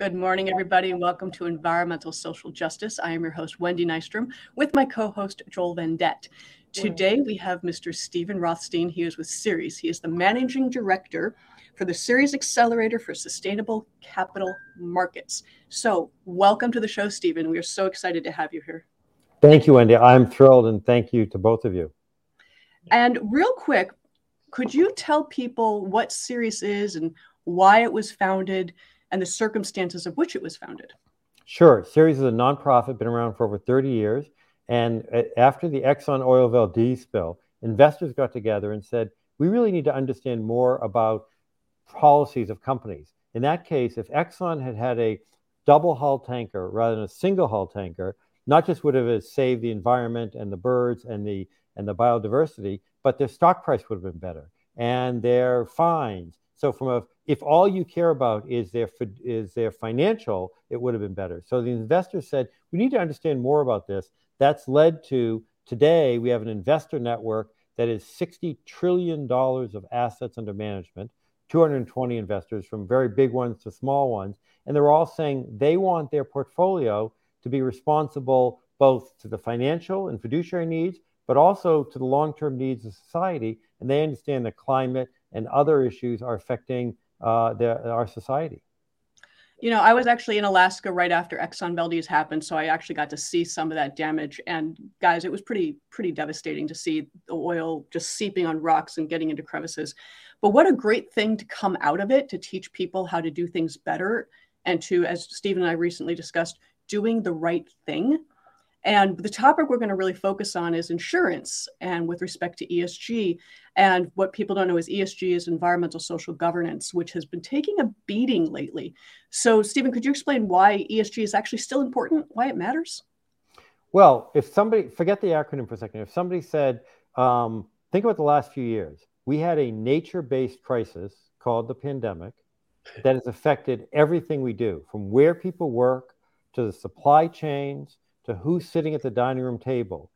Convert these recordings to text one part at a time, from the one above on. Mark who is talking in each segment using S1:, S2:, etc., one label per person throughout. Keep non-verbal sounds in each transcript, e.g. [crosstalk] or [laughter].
S1: Good morning, everybody, and welcome to Environmental Social Justice. I am your host, Wendy Nystrom, with my co host, Joel Vendette. Today, we have Mr. Stephen Rothstein. He is with Ceres. He is the managing director for the Ceres Accelerator for Sustainable Capital Markets. So, welcome to the show, Stephen. We are so excited to have you here.
S2: Thank you, Wendy. I'm thrilled, and thank you to both of you.
S1: And, real quick, could you tell people what Ceres is and why it was founded? And the circumstances of which it was founded.
S2: Sure. Ceres is a nonprofit, been around for over 30 years. And after the Exxon oil Valdez spill, investors got together and said, we really need to understand more about policies of companies. In that case, if Exxon had had a double hull tanker rather than a single hull tanker, not just would have uh, saved the environment and the birds and the and the biodiversity, but their stock price would have been better and their fines so from a if all you care about is their is their financial, it would have been better. So the investors said we need to understand more about this. That's led to today we have an investor network that is 60 trillion dollars of assets under management, 220 investors from very big ones to small ones, and they're all saying they want their portfolio to be responsible both to the financial and fiduciary needs, but also to the long-term needs of society. And they understand the climate and other issues are affecting uh, the, our society.
S1: You know, I was actually in Alaska right after Exxon Valdez happened, so I actually got to see some of that damage. And guys, it was pretty pretty devastating to see the oil just seeping on rocks and getting into crevices. But what a great thing to come out of it to teach people how to do things better and to, as Stephen and I recently discussed, doing the right thing and the topic we're going to really focus on is insurance and with respect to ESG. And what people don't know is ESG is environmental social governance, which has been taking a beating lately. So, Stephen, could you explain why ESG is actually still important, why it matters?
S2: Well, if somebody, forget the acronym for a second, if somebody said, um, think about the last few years, we had a nature based crisis called the pandemic that has affected everything we do from where people work to the supply chains to who's sitting at the dining room table.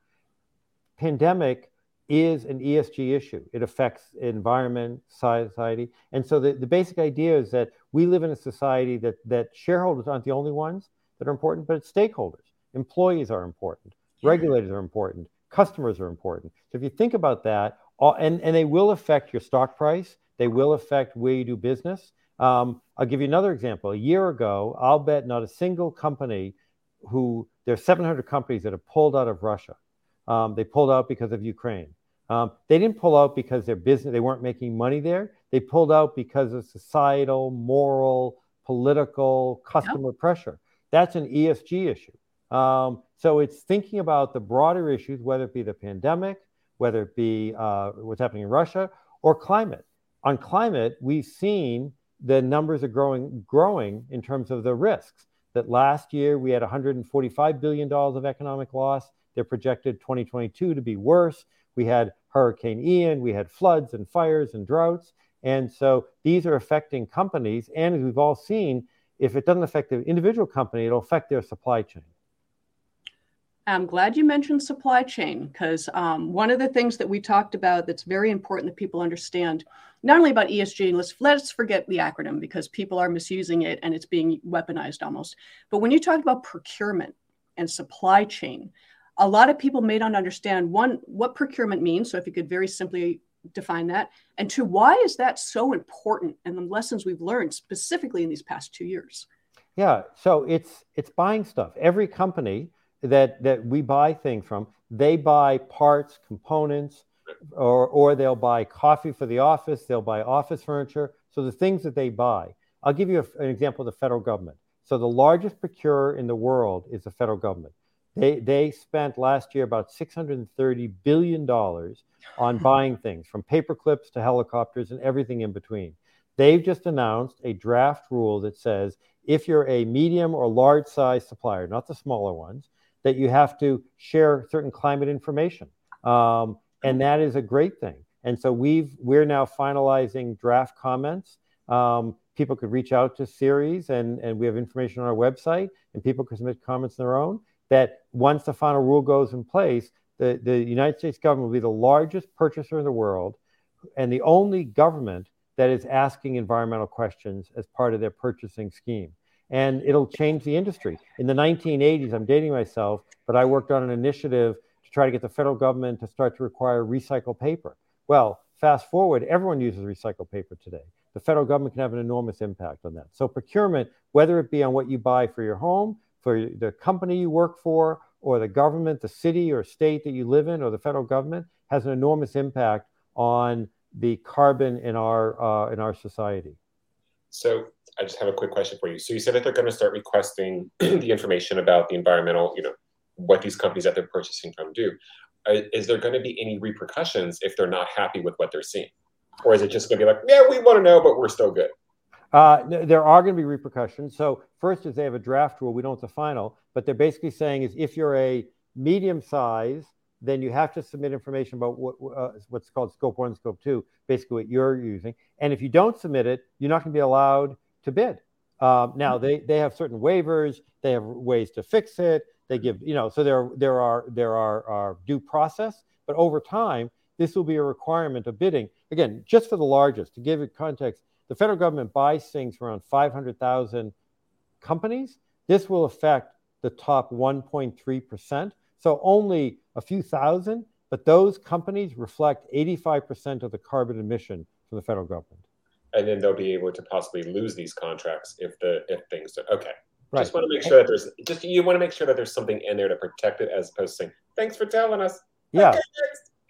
S2: Pandemic is an ESG issue. It affects environment, society. And so the, the basic idea is that we live in a society that, that shareholders aren't the only ones that are important, but it's stakeholders. Employees are important, regulators are important, customers are important. So if you think about that, all, and, and they will affect your stock price, they will affect where you do business. Um, I'll give you another example. A year ago, I'll bet not a single company who there are 700 companies that have pulled out of Russia. Um, they pulled out because of Ukraine. Um, they didn't pull out because their business they weren't making money there. They pulled out because of societal, moral, political, customer yep. pressure. That's an ESG issue. Um, so it's thinking about the broader issues, whether it be the pandemic, whether it be uh, what's happening in Russia, or climate. On climate, we've seen the numbers are growing, growing in terms of the risks that last year we had $145 billion of economic loss. They're projected 2022 to be worse. We had Hurricane Ian, we had floods and fires and droughts. And so these are affecting companies. And as we've all seen, if it doesn't affect the individual company, it'll affect their supply chain.
S1: I'm glad you mentioned supply chain because um, one of the things that we talked about that's very important that people understand, not only about ESG, let's let's forget the acronym because people are misusing it and it's being weaponized almost. But when you talk about procurement and supply chain, a lot of people may not understand one what procurement means. So if you could very simply define that, and two, why is that so important and the lessons we've learned specifically in these past two years?
S2: Yeah, so it's it's buying stuff. Every company that that we buy things from. They buy parts, components, or or they'll buy coffee for the office. They'll buy office furniture. So the things that they buy. I'll give you a, an example of the federal government. So the largest procurer in the world is the federal government. They they spent last year about 630 billion dollars on [laughs] buying things from paper clips to helicopters and everything in between. They've just announced a draft rule that says if you're a medium or large size supplier, not the smaller ones, that you have to share certain climate information. Um, and that is a great thing. And so we've we're now finalizing draft comments. Um, people could reach out to Ceres and, and we have information on our website, and people can submit comments on their own. That once the final rule goes in place, the, the United States government will be the largest purchaser in the world and the only government that is asking environmental questions as part of their purchasing scheme. And it'll change the industry. In the 1980s, I'm dating myself, but I worked on an initiative to try to get the federal government to start to require recycled paper. Well, fast forward, everyone uses recycled paper today. The federal government can have an enormous impact on that. So, procurement, whether it be on what you buy for your home, for the company you work for, or the government, the city or state that you live in, or the federal government, has an enormous impact on the carbon in our uh, in our society.
S3: So I just have a quick question for you. So you said that they're going to start requesting [clears throat] the information about the environmental, you know, what these companies that they're purchasing from do. Uh, is there going to be any repercussions if they're not happy with what they're seeing, or is it just going to be like, yeah, we want to know, but we're still good?
S2: Uh, there are going to be repercussions. So first is they have a draft rule. We don't have the final, but they're basically saying is if you're a medium size then you have to submit information about what, uh, what's called scope one, scope two, basically what you're using. And if you don't submit it, you're not going to be allowed to bid. Um, now they, they have certain waivers, they have ways to fix it. They give, you know, so there, there are, there are, are due process, but over time, this will be a requirement of bidding. Again, just for the largest, to give it context, the federal government buys things for around 500,000 companies. This will affect the top 1.3%. So only a few thousand, but those companies reflect 85% of the carbon emission from the federal government.
S3: And then they'll be able to possibly lose these contracts if the if things do. okay. Right. Just want to make sure that there's just you want to make sure that there's something in there to protect it as opposed to saying, thanks for telling us.
S2: Yeah.
S3: Okay,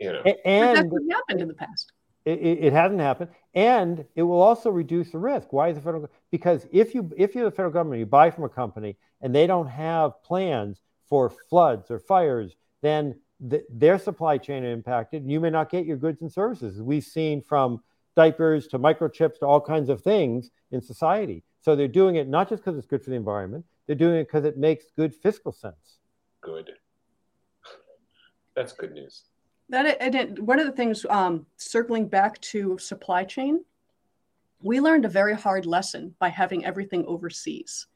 S3: you know.
S1: And that's what happened in the past.
S2: It, it, hasn't happened, and it will also reduce the risk. Why is the federal? Because if you if you're the federal government, you buy from a company and they don't have plans for floods or fires, then the, their supply chain impacted, and you may not get your goods and services. We've seen from diapers to microchips to all kinds of things in society. So they're doing it not just because it's good for the environment, they're doing it because it makes good fiscal sense.
S3: Good. That's good news.
S1: That and one of the things, um, circling back to supply chain, we learned a very hard lesson by having everything overseas,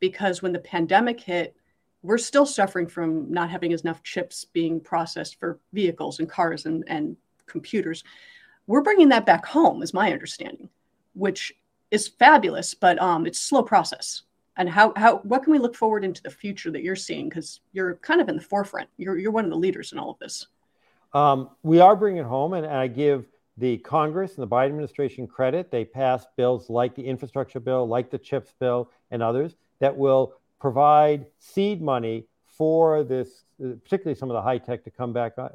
S1: because when the pandemic hit, we're still suffering from not having enough chips being processed for vehicles and cars and, and computers. We're bringing that back home, is my understanding, which is fabulous, but um, it's slow process. And how, how what can we look forward into the future that you're seeing? Because you're kind of in the forefront. You're, you're one of the leaders in all of this.
S2: Um, we are bringing it home, and, and I give the Congress and the Biden administration credit. They passed bills like the infrastructure bill, like the CHIPS bill, and others that will provide seed money for this, particularly some of the high tech to come back uh,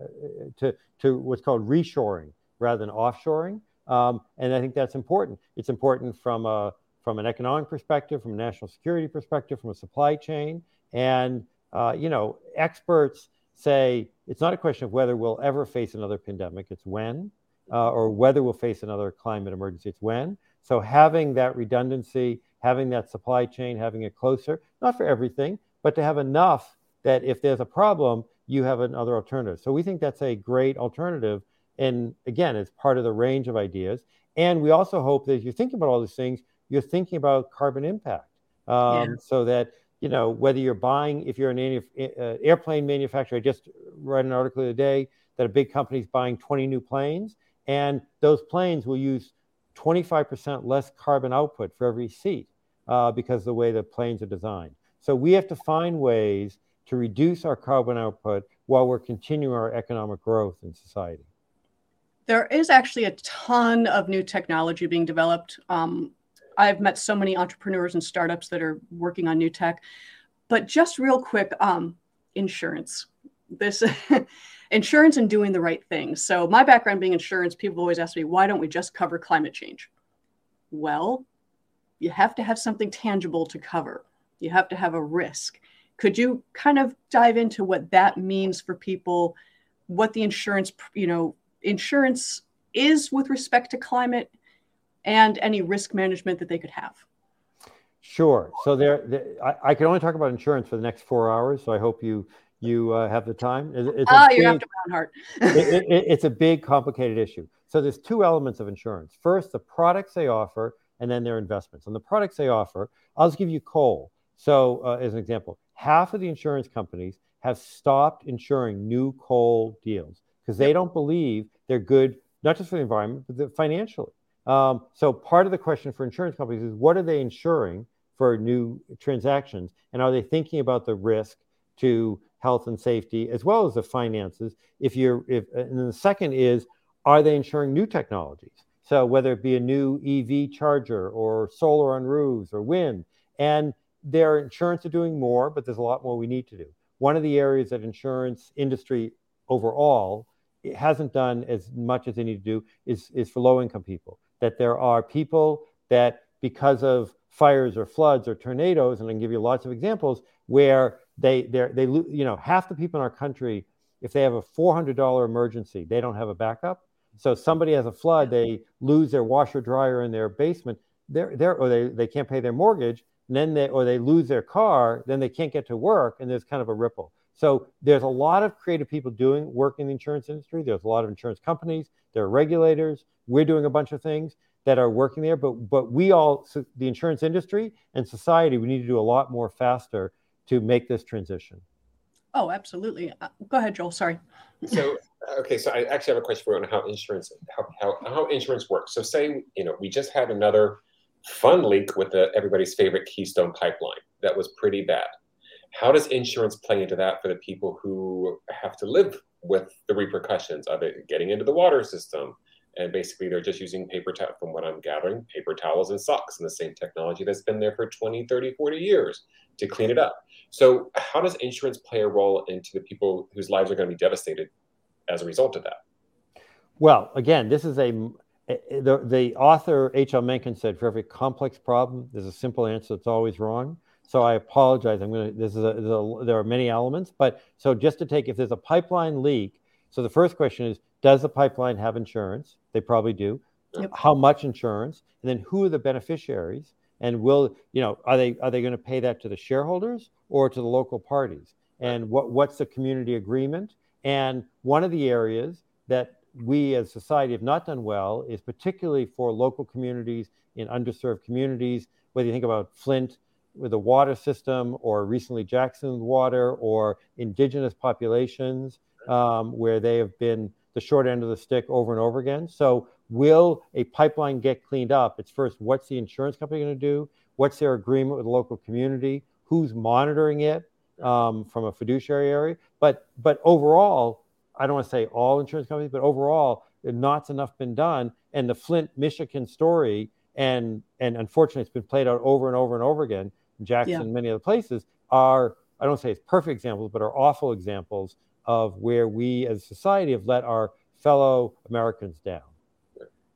S2: to, to what's called reshoring rather than offshoring. Um, and I think that's important. It's important from a from an economic perspective, from a national security perspective, from a supply chain. And uh, you know, experts say it's not a question of whether we'll ever face another pandemic; it's when, uh, or whether we'll face another climate emergency. It's when. So having that redundancy having that supply chain, having it closer, not for everything, but to have enough that if there's a problem, you have another alternative. So we think that's a great alternative. And again, it's part of the range of ideas. And we also hope that as you're thinking about all these things, you're thinking about carbon impact. Um, yeah. So that, you know, whether you're buying, if you're an uh, airplane manufacturer, I just read an article today that a big company is buying 20 new planes, and those planes will use 25% less carbon output for every seat uh, because of the way the planes are designed. So we have to find ways to reduce our carbon output while we're continuing our economic growth in society.
S1: There is actually a ton of new technology being developed. Um, I've met so many entrepreneurs and startups that are working on new tech. But just real quick, um, insurance. This [laughs] insurance and doing the right thing. So my background being insurance, people always ask me, why don't we just cover climate change? Well, you have to have something tangible to cover. You have to have a risk. Could you kind of dive into what that means for people, what the insurance, you know, insurance is with respect to climate and any risk management that they could have?
S2: Sure. So there, there I, I, can only talk about insurance for the next four hours. So I hope you you uh, have the time.
S1: It, it's oh, you have to heart. [laughs]
S2: it, it, it's a big, complicated issue. So there's two elements of insurance. First, the products they offer, and then their investments. And the products they offer, I'll just give you coal. So, uh, as an example, half of the insurance companies have stopped insuring new coal deals because they don't believe they're good, not just for the environment, but financially. Um, so, part of the question for insurance companies is what are they insuring for new transactions? And are they thinking about the risk to health and safety as well as the finances? If you're, if, and then the second is, are they insuring new technologies? So whether it be a new EV charger or solar on roofs or wind, and their insurance are doing more, but there's a lot more we need to do. One of the areas that insurance industry overall it hasn't done as much as they need to do is, is for low income people. That there are people that because of fires or floods or tornadoes, and I can give you lots of examples where they they they you know half the people in our country, if they have a four hundred dollar emergency, they don't have a backup. So somebody has a flood, they lose their washer dryer in their basement, they're, they're or they, they can't pay their mortgage, and then they or they lose their car, then they can't get to work, and there's kind of a ripple. So there's a lot of creative people doing work in the insurance industry. There's a lot of insurance companies. There are regulators. We're doing a bunch of things that are working there. But but we all, so the insurance industry and society, we need to do a lot more faster to make this transition.
S1: Oh, absolutely. Uh, go ahead, Joel. Sorry.
S3: So okay, so I actually have a question for you on how insurance how, how, how insurance works. So say you know we just had another fun leak with the everybody's favorite Keystone pipeline that was pretty bad how does insurance play into that for the people who have to live with the repercussions of it getting into the water system? And basically, they're just using paper from what I'm gathering, paper towels and socks and the same technology that's been there for 20, 30, 40 years to clean it up. So, how does insurance play a role into the people whose lives are going to be devastated as a result of that?
S2: Well, again, this is a the, the author H.L. Mencken said for every complex problem, there's a simple answer that's always wrong. So I apologize. I'm going to, this is a, a, there are many elements, but so just to take, if there's a pipeline leak, so the first question is, does the pipeline have insurance? They probably do. Yep. How much insurance? And then who are the beneficiaries? And will, you know, are they, are they going to pay that to the shareholders or to the local parties? And what, what's the community agreement? And one of the areas that we as society have not done well is particularly for local communities in underserved communities, whether you think about Flint, with the water system or recently Jackson water or indigenous populations um, where they have been the short end of the stick over and over again. So, will a pipeline get cleaned up? It's first, what's the insurance company going to do? What's their agreement with the local community? Who's monitoring it um, from a fiduciary area? But, but overall, I don't want to say all insurance companies, but overall, not enough been done. And the Flint, Michigan story, and and unfortunately, it's been played out over and over and over again Jackson, yeah. many other places are, I don't say it's perfect examples, but are awful examples of where we as a society have let our fellow Americans down.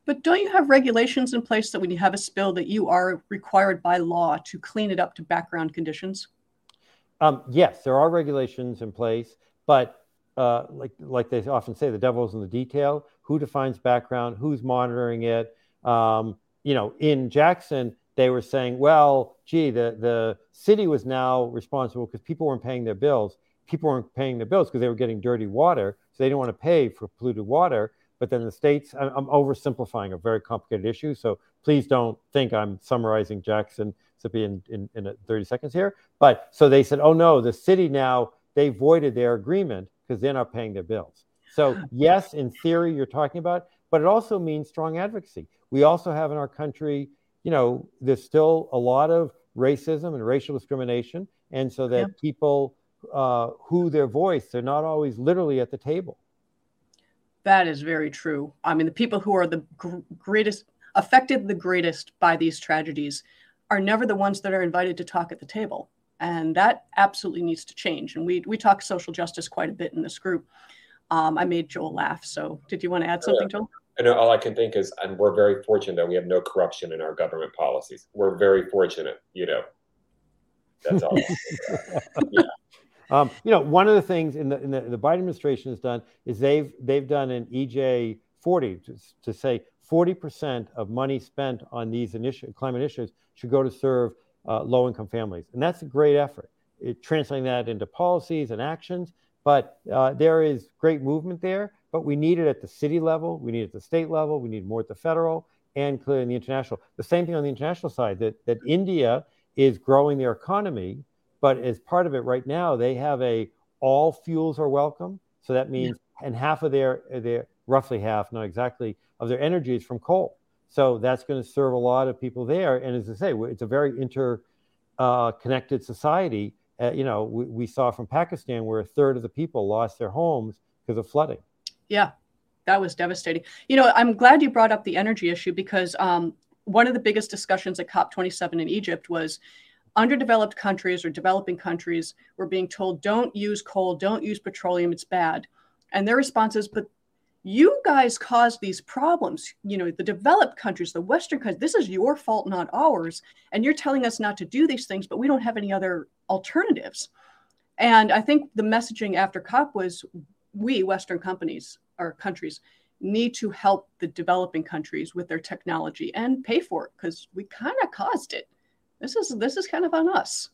S1: But don't you have regulations in place that when you have a spill that you are required by law to clean it up to background conditions?
S2: Um, yes, there are regulations in place, but uh, like like they often say, the devil's in the detail. Who defines background? Who's monitoring it? Um, you know, in Jackson, they were saying, well, gee, the, the city was now responsible because people weren't paying their bills. People weren't paying their bills because they were getting dirty water. So they didn't want to pay for polluted water. But then the states, I'm, I'm oversimplifying a very complicated issue. So please don't think I'm summarizing Jackson Mississippi in, in, in 30 seconds here. But so they said, oh no, the city now, they voided their agreement because they're not paying their bills. So, yes, in theory, you're talking about, but it also means strong advocacy. We also have in our country you know, there's still a lot of racism and racial discrimination. And so that yeah. people uh, who their voice, they're not always literally at the table.
S1: That is very true. I mean, the people who are the gr- greatest, affected the greatest by these tragedies are never the ones that are invited to talk at the table. And that absolutely needs to change. And we, we talk social justice quite a bit in this group. Um, I made Joel laugh. So did you want to add something, Joel?
S3: And all I can think is, and we're very fortunate that we have no corruption in our government policies. We're very fortunate, you know. That's all. [laughs]
S2: yeah. Um, you know, one of the things in the, in the, the Biden administration has done is they've they've done an EJ 40 to, to say 40% of money spent on these initi- climate issues should go to serve uh, low income families, and that's a great effort. It, translating that into policies and actions, but uh, there is great movement there but we need it at the city level, we need it at the state level, we need more at the federal, and clearly in the international. The same thing on the international side that, that India is growing their economy, but as part of it right now, they have a all fuels are welcome. So that means, yeah. and half of their, their, roughly half, not exactly, of their energy is from coal. So that's going to serve a lot of people there. And as I say, it's a very interconnected uh, society. Uh, you know, we, we saw from Pakistan where a third of the people lost their homes because of flooding.
S1: Yeah, that was devastating. You know, I'm glad you brought up the energy issue because um, one of the biggest discussions at COP27 in Egypt was underdeveloped countries or developing countries were being told, don't use coal, don't use petroleum, it's bad. And their response is, but you guys caused these problems. You know, the developed countries, the Western countries, this is your fault, not ours. And you're telling us not to do these things, but we don't have any other alternatives. And I think the messaging after COP was we, Western companies or countries, need to help the developing countries with their technology and pay for it because we kind of caused it this is this is kind of on us.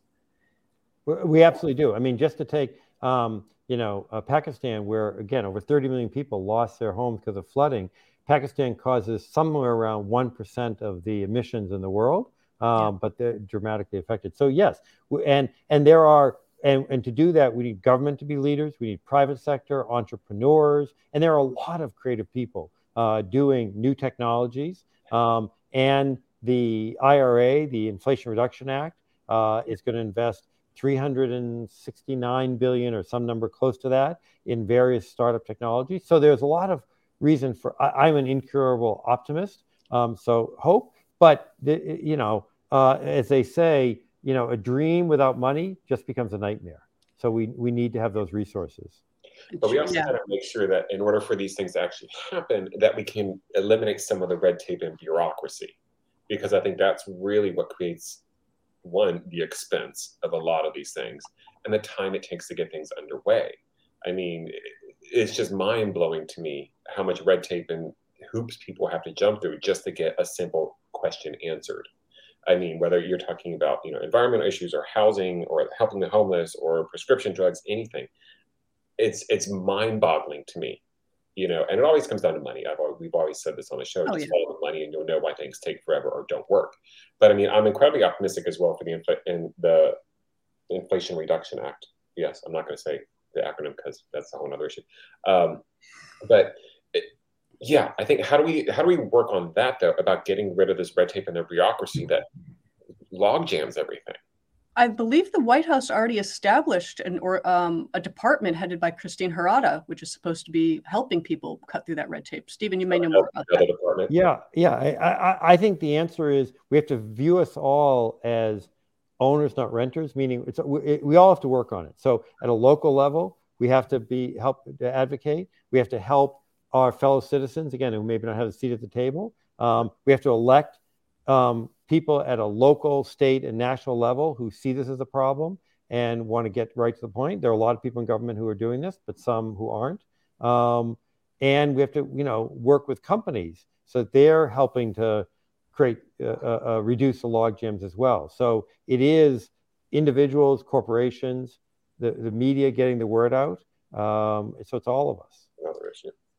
S2: We absolutely do. I mean, just to take um, you know uh, Pakistan, where again over 30 million people lost their homes because of flooding. Pakistan causes somewhere around one percent of the emissions in the world, um, yeah. but they're dramatically affected. So yes, and and there are and, and to do that, we need government to be leaders. We need private sector entrepreneurs, and there are a lot of creative people uh, doing new technologies. Um, and the IRA, the Inflation Reduction Act, uh, is going to invest 369 billion or some number close to that in various startup technologies. So there's a lot of reason for. I, am an incurable optimist, um, so hope. But the, you know, uh, as they say, you know, a dream without money just becomes a nightmare. So we we need to have those resources.
S3: But we also yeah. got to make sure that in order for these things to actually happen, that we can eliminate some of the red tape and bureaucracy because I think that's really what creates one the expense of a lot of these things and the time it takes to get things underway. I mean, it's just mind blowing to me how much red tape and hoops people have to jump through just to get a simple question answered. I mean, whether you're talking about you know environmental issues or housing or helping the homeless or prescription drugs, anything, it's it's mind boggling to me you know, and it always comes down to money. I've always, we've always said this on the show: oh, just yeah. follow the money, and you'll know why things take forever or don't work. But I mean, I'm incredibly optimistic as well for the infl- in the Inflation Reduction Act. Yes, I'm not going to say the acronym because that's a whole other issue. Um, but it, yeah, I think how do we how do we work on that though about getting rid of this red tape and the bureaucracy that log jams everything?
S1: I believe the White House already established an or um, a department headed by Christine Harada, which is supposed to be helping people cut through that red tape. Stephen, you may know more about that.
S2: Department. Yeah, yeah. I, I, I think the answer is we have to view us all as owners, not renters. Meaning, it's we, we all have to work on it. So at a local level, we have to be help to advocate. We have to help our fellow citizens again who maybe not have a seat at the table. Um, we have to elect um, people at a local, state, and national level who see this as a problem and want to get right to the point. There are a lot of people in government who are doing this, but some who aren't. Um, and we have to, you know, work with companies so that they're helping to create, uh, uh, uh reduce the log jams as well. So it is individuals, corporations, the, the media getting the word out. Um, so it's all of us.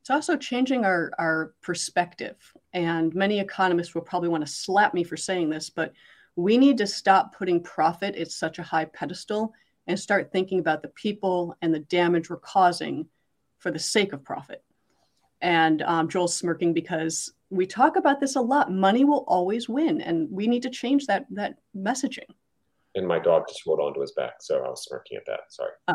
S1: It's also changing our, our perspective. And many economists will probably want to slap me for saying this, but we need to stop putting profit at such a high pedestal and start thinking about the people and the damage we're causing for the sake of profit. And um, Joel's smirking because we talk about this a lot. Money will always win, and we need to change that that messaging.
S3: And my dog just rolled onto his back, so I was smirking at that. Sorry. Uh,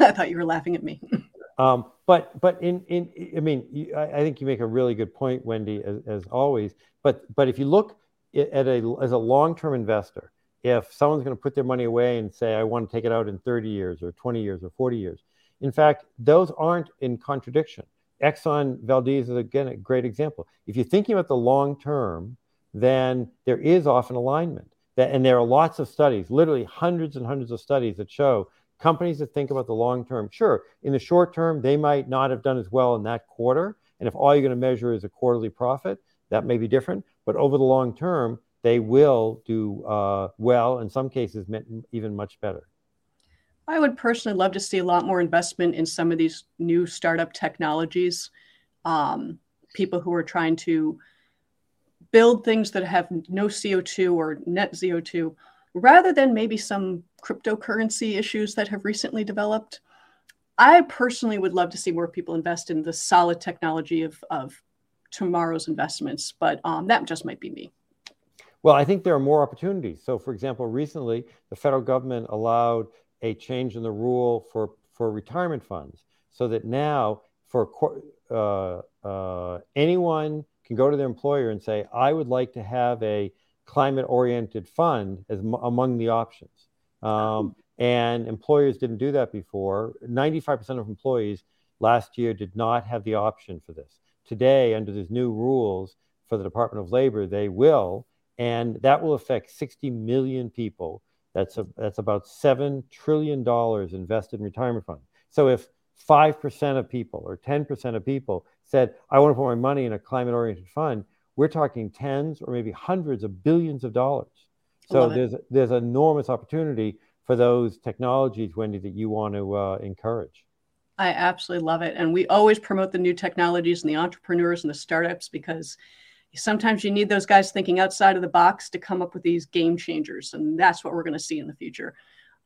S3: [laughs]
S1: I thought you were laughing at me. [laughs]
S2: Um, but but in in I mean I, I, think you make a really good point, Wendy, as, as always. But but if you look at a as a long term investor, if someone's going to put their money away and say I want to take it out in 30 years or 20 years or 40 years, in fact, those aren't in contradiction. Exxon Valdez is again a great example. If you're thinking about the long term, then there is often alignment. That, and there are lots of studies, literally hundreds and hundreds of studies that show companies that think about the long term, sure, in the short term, they might not have done as well in that quarter. And if all you're going to measure is a quarterly profit, that may be different. But over the long term, they will do uh, well, in some cases, even much better.
S1: I would personally love to see a lot more investment in some of these new startup technologies. Um, people who are trying to build things that have no CO2 or net CO2 rather than maybe some cryptocurrency issues that have recently developed. I personally would love to see more people invest in the solid technology of, of tomorrow's investments, but um, that just might be me.
S2: Well, I think there are more opportunities. So, for example, recently the federal government allowed a change in the rule for, for retirement funds so that now for uh, uh, anyone can go to their employer and say, I would like to have a climate oriented fund as m- among the options. Um, and employers didn't do that before. 95% of employees last year did not have the option for this. Today, under these new rules for the Department of Labor, they will, and that will affect 60 million people. That's, a, that's about $7 trillion invested in retirement funds. So if 5% of people or 10% of people said, I want to put my money in a climate oriented fund, we're talking tens or maybe hundreds of billions of dollars. So there's, there's enormous opportunity for those technologies, Wendy, that you want to uh, encourage.
S1: I absolutely love it. And we always promote the new technologies and the entrepreneurs and the startups because sometimes you need those guys thinking outside of the box to come up with these game changers. And that's what we're going to see in the future.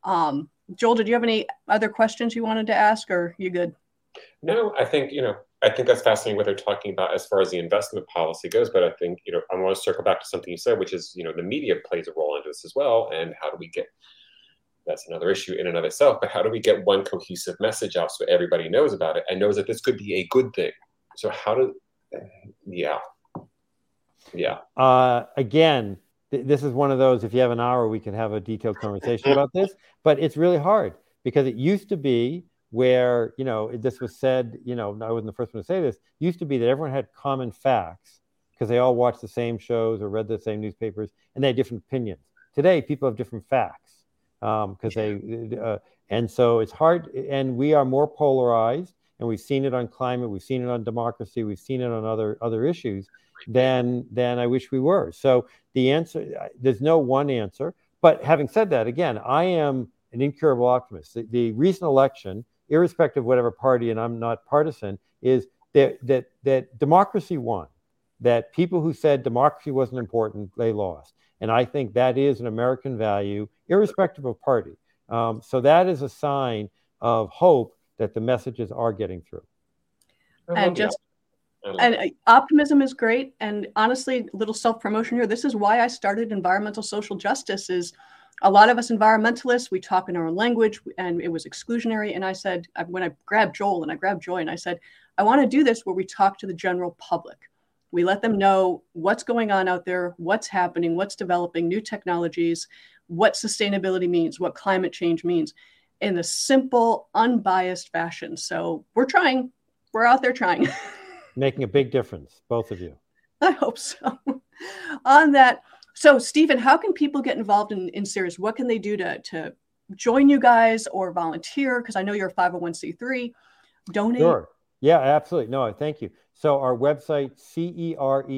S1: Um, Joel, did you have any other questions you wanted to ask, or you good?
S3: No, I think you know. I think that's fascinating what they're talking about as far as the investment policy goes. But I think you know I want to circle back to something you said, which is you know the media plays a role into this as well, and how do we get that's another issue in and of itself. But how do we get one cohesive message out so everybody knows about it and knows that this could be a good thing? So how do, yeah, yeah.
S2: Uh, again, this is one of those. If you have an hour, we can have a detailed conversation about this. But it's really hard because it used to be where you know this was said. You know, I wasn't the first one to say this. Used to be that everyone had common facts because they all watched the same shows or read the same newspapers and they had different opinions. Today, people have different facts because um, they uh, and so it's hard. And we are more polarized, and we've seen it on climate, we've seen it on democracy, we've seen it on other other issues than than I wish we were. So the answer, there's no one answer. But having said that, again, I am an incurable optimist. The, the recent election, irrespective of whatever party, and I'm not partisan, is that that that democracy won. That people who said democracy wasn't important, they lost. And I think that is an American value, irrespective of party. Um, so that is a sign of hope that the messages are getting through.
S1: And just and uh, optimism is great and honestly a little self-promotion here this is why i started environmental social justice is a lot of us environmentalists we talk in our own language and it was exclusionary and i said when i grabbed joel and i grabbed joy and i said i want to do this where we talk to the general public we let them know what's going on out there what's happening what's developing new technologies what sustainability means what climate change means in a simple unbiased fashion so we're trying we're out there trying [laughs]
S2: making a big difference, both of you.
S1: I hope so. [laughs] On that, so Stephen, how can people get involved in, in Ceres? What can they do to, to join you guys or volunteer? Because I know you're a 501c3. Donate.
S2: Sure. Yeah, absolutely. No, thank you. So our website, ceres.org,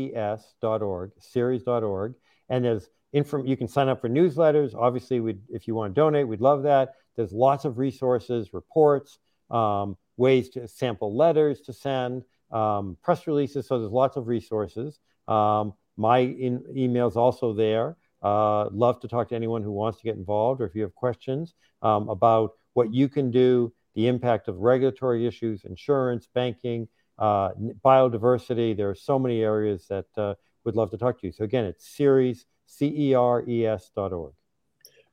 S2: ceres.org, and there's info, you can sign up for newsletters. Obviously, we if you want to donate, we'd love that. There's lots of resources, reports, um, ways to sample letters to send um, press releases. So there's lots of resources. Um, my in- email's also there. Uh, love to talk to anyone who wants to get involved or if you have questions um, about what you can do, the impact of regulatory issues, insurance, banking, uh, biodiversity. There are so many areas that uh, would love to talk to you. So again, it's Ceres, C-E-R-E-S dot org.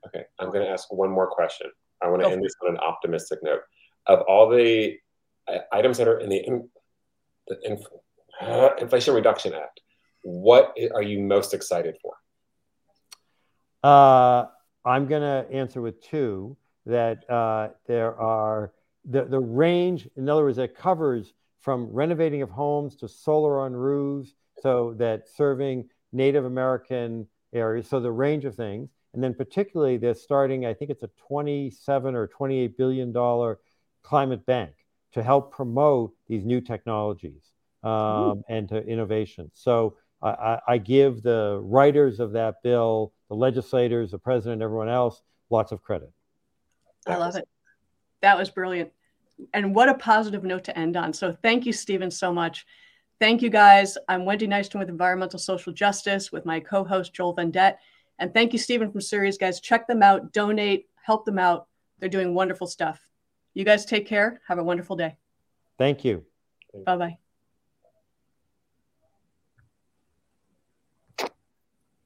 S3: Okay, I'm going to ask one more question. I want to end this on an optimistic note. Of all the uh, items that are in the the Inf- uh, Inflation Reduction Act. What are you most excited for?
S2: Uh, I'm going to answer with two that uh, there are the, the range, in other words, that covers from renovating of homes to solar on roofs, so that serving Native American areas, so the range of things. And then particularly they're starting, I think it's a 27 or 28 billion dollar climate bank to help promote these new technologies um, and to innovation. So I, I, give the writers of that bill, the legislators, the president, everyone else, lots of credit.
S1: I love it. That was brilliant. And what a positive note to end on. So thank you, Stephen, so much. Thank you, guys. I'm Wendy Nystrom with Environmental Social Justice with my co host, Joel Vendette. And thank you, Stephen from Ceres, guys. Check them out, donate, help them out. They're doing wonderful stuff. You guys take care. Have a wonderful day.
S2: Thank you.
S1: Bye bye.